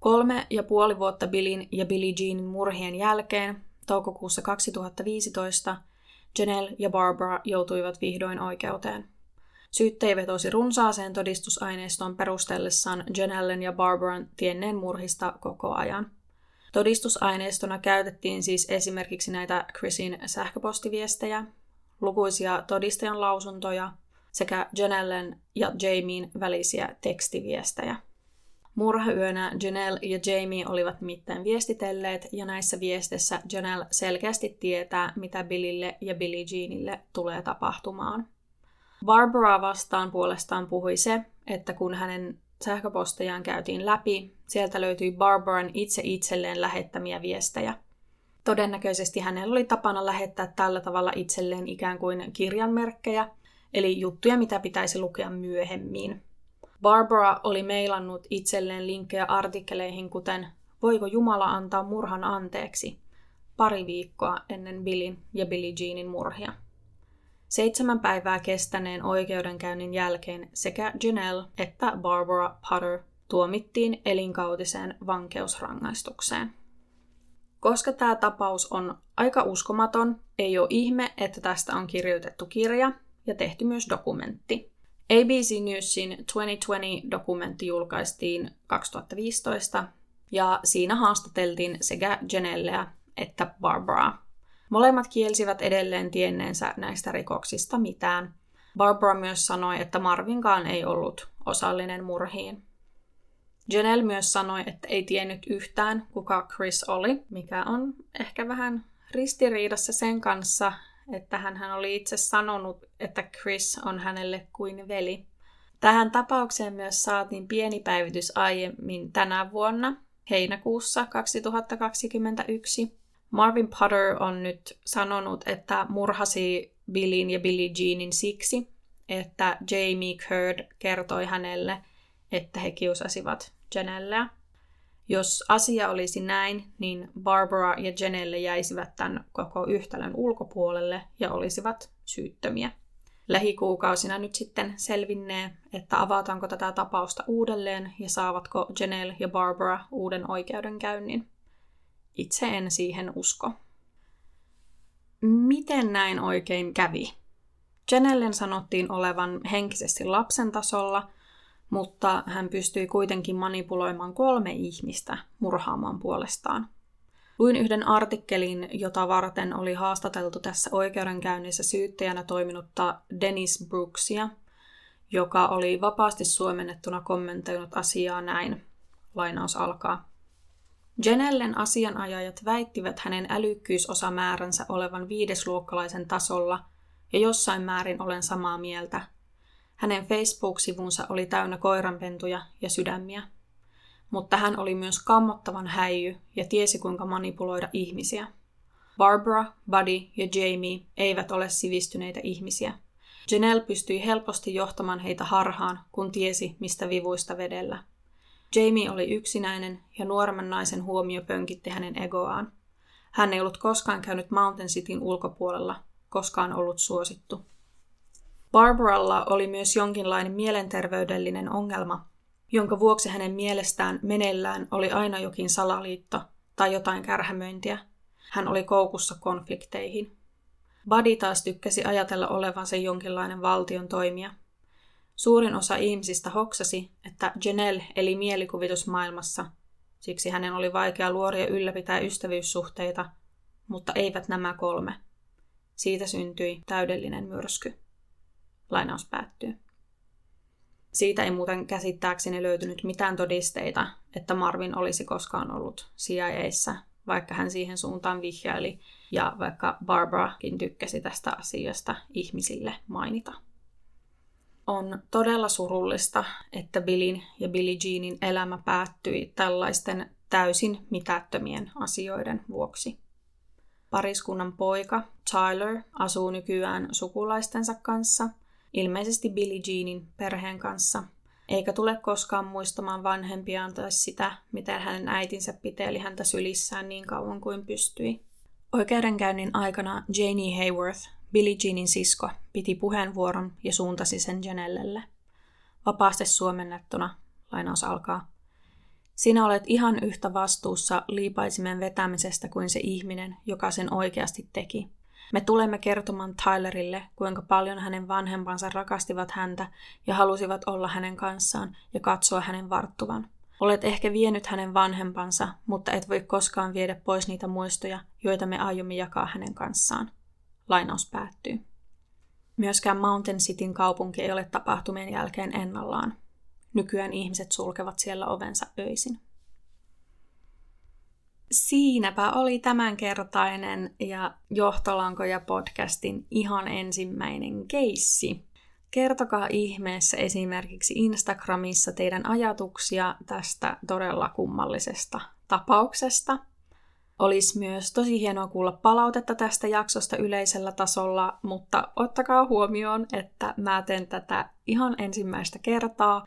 Kolme ja puoli vuotta Billin ja Billie Jeanin murhien jälkeen, toukokuussa 2015, Janelle ja Barbara joutuivat vihdoin oikeuteen. Syyttäjä vetosi runsaaseen todistusaineistoon perustellessaan Janellen ja Barbaran tienneen murhista koko ajan. Todistusaineistona käytettiin siis esimerkiksi näitä Chrisin sähköpostiviestejä, lukuisia todistajan lausuntoja sekä Janellen ja Jamien välisiä tekstiviestejä. Murhayönä Janelle ja Jamie olivat mitään viestitelleet, ja näissä viesteissä Janelle selkeästi tietää, mitä Billille ja Billie Jeanille tulee tapahtumaan. Barbara vastaan puolestaan puhui se, että kun hänen sähköpostejaan käytiin läpi, sieltä löytyi Barbaran itse itselleen lähettämiä viestejä – Todennäköisesti hänellä oli tapana lähettää tällä tavalla itselleen ikään kuin kirjanmerkkejä, eli juttuja, mitä pitäisi lukea myöhemmin. Barbara oli meilannut itselleen linkkejä artikkeleihin, kuten Voiko Jumala antaa murhan anteeksi? pari viikkoa ennen Billin ja Billie Jeanin murhia. Seitsemän päivää kestäneen oikeudenkäynnin jälkeen sekä Janelle että Barbara Potter tuomittiin elinkautiseen vankeusrangaistukseen. Koska tämä tapaus on aika uskomaton, ei ole ihme, että tästä on kirjoitettu kirja ja tehty myös dokumentti. ABC Newsin 2020-dokumentti julkaistiin 2015 ja siinä haastateltiin sekä Janellea että Barbaraa. Molemmat kielsivät edelleen tienneensä näistä rikoksista mitään. Barbara myös sanoi, että Marvinkaan ei ollut osallinen murhiin. Janelle myös sanoi, että ei tiennyt yhtään, kuka Chris oli, mikä on ehkä vähän ristiriidassa sen kanssa, että hän oli itse sanonut, että Chris on hänelle kuin veli. Tähän tapaukseen myös saatiin pieni päivitys aiemmin tänä vuonna, heinäkuussa 2021. Marvin Potter on nyt sanonut, että murhasi Billin ja Billie Jeanin siksi, että Jamie Curd kertoi hänelle, että he kiusasivat Janellea. Jos asia olisi näin, niin Barbara ja Janelle jäisivät tämän koko yhtälön ulkopuolelle ja olisivat syyttömiä. Lähikuukausina nyt sitten selvinnee, että avataanko tätä tapausta uudelleen ja saavatko Janelle ja Barbara uuden oikeudenkäynnin. Itse en siihen usko. Miten näin oikein kävi? Janellen sanottiin olevan henkisesti lapsen tasolla – mutta hän pystyi kuitenkin manipuloimaan kolme ihmistä murhaamaan puolestaan. Luin yhden artikkelin, jota varten oli haastateltu tässä oikeudenkäynnissä syyttäjänä toiminutta Dennis Brooksia, joka oli vapaasti suomennettuna kommentoinut asiaa näin. Lainaus alkaa. Janellen asianajajat väittivät hänen älykkyysosamääränsä olevan viidesluokkalaisen tasolla, ja jossain määrin olen samaa mieltä – hänen Facebook-sivunsa oli täynnä koiranpentuja ja sydämiä. Mutta hän oli myös kammottavan häijy ja tiesi kuinka manipuloida ihmisiä. Barbara, Buddy ja Jamie eivät ole sivistyneitä ihmisiä. Janelle pystyi helposti johtamaan heitä harhaan, kun tiesi, mistä vivuista vedellä. Jamie oli yksinäinen ja nuoremman naisen huomio pönkitti hänen egoaan. Hän ei ollut koskaan käynyt Mountain Cityn ulkopuolella, koskaan ollut suosittu. Barbaralla oli myös jonkinlainen mielenterveydellinen ongelma, jonka vuoksi hänen mielestään meneillään oli aina jokin salaliitto tai jotain kärhämöintiä. Hän oli koukussa konflikteihin. Buddy taas tykkäsi ajatella olevansa jonkinlainen valtion toimija. Suurin osa ihmisistä hoksasi, että Janelle eli mielikuvitusmaailmassa, Siksi hänen oli vaikea luoda ja ylläpitää ystävyyssuhteita, mutta eivät nämä kolme. Siitä syntyi täydellinen myrsky. Lainaus päättyy. Siitä ei muuten käsittääkseni löytynyt mitään todisteita, että Marvin olisi koskaan ollut CIAissa, vaikka hän siihen suuntaan vihjaili ja vaikka Barbarakin tykkäsi tästä asiasta ihmisille mainita. On todella surullista, että Billin ja Billie Jeanin elämä päättyi tällaisten täysin mitättömien asioiden vuoksi. Pariskunnan poika Tyler asuu nykyään sukulaistensa kanssa, ilmeisesti Billie Jeanin perheen kanssa, eikä tule koskaan muistamaan vanhempiaan tai sitä, miten hänen äitinsä piteli häntä sylissään niin kauan kuin pystyi. Oikeudenkäynnin aikana Janie Hayworth, Billie Jeanin sisko, piti puheenvuoron ja suuntasi sen Janellelle. Vapaasti suomennettuna, lainaus alkaa. Sinä olet ihan yhtä vastuussa liipaisimen vetämisestä kuin se ihminen, joka sen oikeasti teki. Me tulemme kertomaan Tylerille, kuinka paljon hänen vanhempansa rakastivat häntä ja halusivat olla hänen kanssaan ja katsoa hänen varttuvan. Olet ehkä vienyt hänen vanhempansa, mutta et voi koskaan viedä pois niitä muistoja, joita me aiomme jakaa hänen kanssaan. Lainaus päättyy. Myöskään Mountain Cityn kaupunki ei ole tapahtumien jälkeen ennallaan. Nykyään ihmiset sulkevat siellä ovensa öisin. Siinäpä oli tämänkertainen ja Johtolankoja podcastin ihan ensimmäinen keissi. Kertokaa ihmeessä esimerkiksi Instagramissa teidän ajatuksia tästä todella kummallisesta tapauksesta. Olisi myös tosi hienoa kuulla palautetta tästä jaksosta yleisellä tasolla, mutta ottakaa huomioon, että mä teen tätä ihan ensimmäistä kertaa.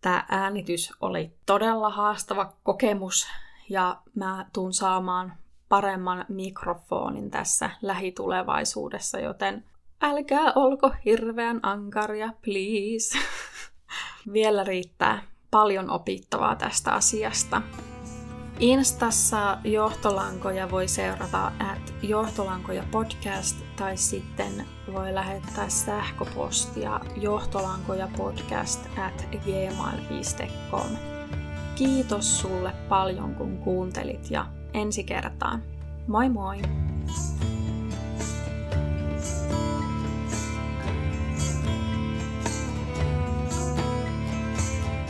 Tämä äänitys oli todella haastava kokemus ja mä tuun saamaan paremman mikrofonin tässä lähitulevaisuudessa, joten älkää olko hirveän ankaria, please. [laughs] Vielä riittää paljon opittavaa tästä asiasta. Instassa johtolankoja voi seurata at johtolankoja podcast tai sitten voi lähettää sähköpostia johtolankoja podcast at gmail.com. Kiitos sulle paljon, kun kuuntelit ja ensi kertaan. Moi moi!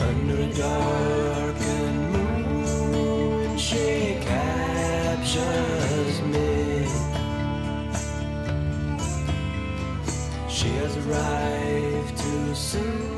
Under a darkened moon, she captures me. She has arrived too soon.